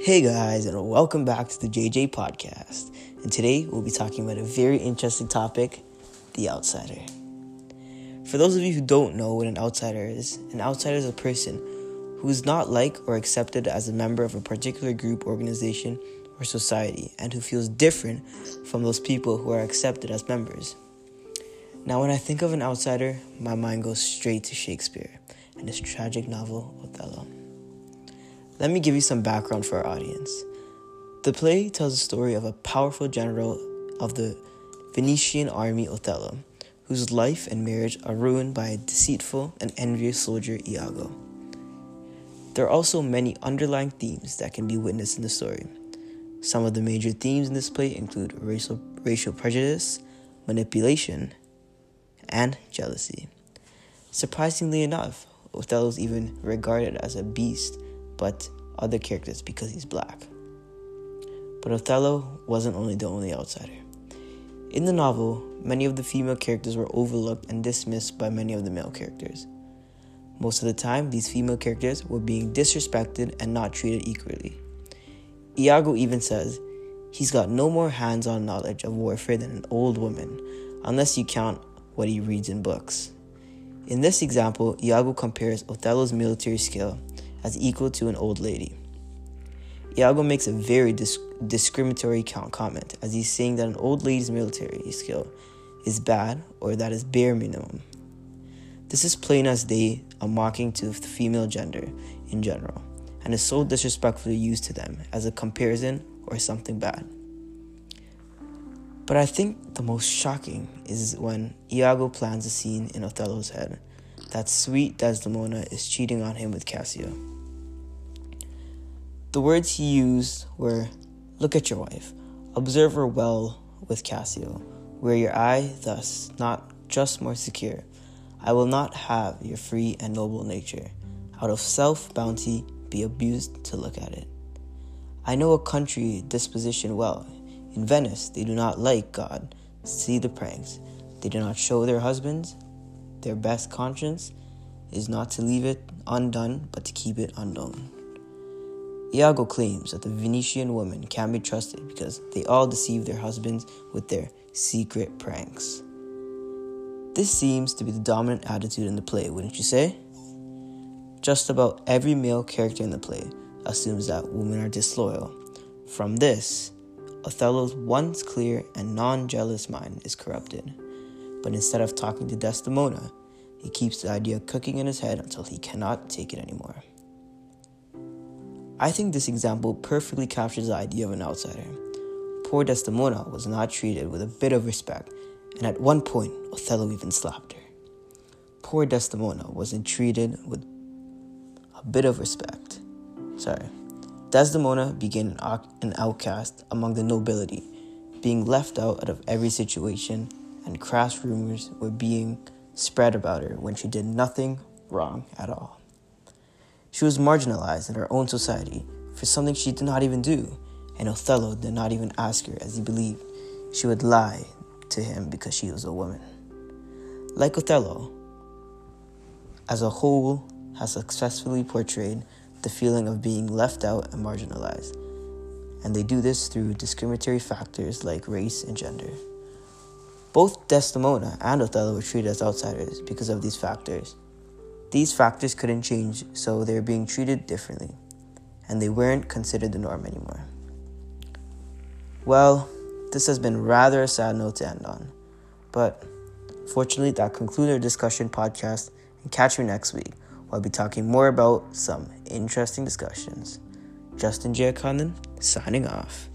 Hey guys, and welcome back to the JJ Podcast. And today we'll be talking about a very interesting topic the outsider. For those of you who don't know what an outsider is, an outsider is a person who is not like or accepted as a member of a particular group, organization, or society, and who feels different from those people who are accepted as members. Now, when I think of an outsider, my mind goes straight to Shakespeare and his tragic novel, Othello. Let me give you some background for our audience. The play tells the story of a powerful general of the Venetian army, Othello, whose life and marriage are ruined by a deceitful and envious soldier, Iago. There are also many underlying themes that can be witnessed in the story. Some of the major themes in this play include racial, racial prejudice, manipulation, and jealousy. Surprisingly enough, Othello is even regarded as a beast but other characters because he's black. But Othello wasn't only the only outsider. In the novel, many of the female characters were overlooked and dismissed by many of the male characters. Most of the time, these female characters were being disrespected and not treated equally. Iago even says he's got no more hands on knowledge of warfare than an old woman, unless you count what he reads in books. In this example, Iago compares Othello's military skill as equal to an old lady. Iago makes a very disc- discriminatory comment as he's saying that an old lady's military skill is bad or that is bare minimum. This is plain as day a mocking to the female gender in general and is so disrespectfully used to them as a comparison or something bad. But I think the most shocking is when Iago plans a scene in Othello's head that sweet Desdemona is cheating on him with Cassio. The words he used were Look at your wife, observe her well with Cassio, where your eye thus not just more secure. I will not have your free and noble nature, out of self bounty, be abused to look at it. I know a country disposition well. In Venice, they do not like God, see the pranks. They do not show their husbands. Their best conscience is not to leave it undone, but to keep it unknown. Iago claims that the Venetian women can't be trusted because they all deceive their husbands with their secret pranks. This seems to be the dominant attitude in the play, wouldn't you say? Just about every male character in the play assumes that women are disloyal. From this, Othello's once clear and non jealous mind is corrupted. But instead of talking to Desdemona, he keeps the idea cooking in his head until he cannot take it anymore. I think this example perfectly captures the idea of an outsider. Poor Desdemona was not treated with a bit of respect, and at one point, Othello even slapped her. Poor Desdemona wasn't treated with a bit of respect. Sorry. Desdemona became an outcast among the nobility, being left out of every situation, and crass rumors were being spread about her when she did nothing wrong at all. She was marginalized in her own society for something she did not even do, and Othello did not even ask her as he believed she would lie to him because she was a woman. Like Othello, as a whole, has successfully portrayed the feeling of being left out and marginalized, and they do this through discriminatory factors like race and gender. Both Desdemona and Othello were treated as outsiders because of these factors. These factors couldn't change, so they're being treated differently, and they weren't considered the norm anymore. Well, this has been rather a sad note to end on, but fortunately, that concludes our discussion podcast, and catch me next week where I'll be talking more about some interesting discussions. Justin J. Condon, signing off.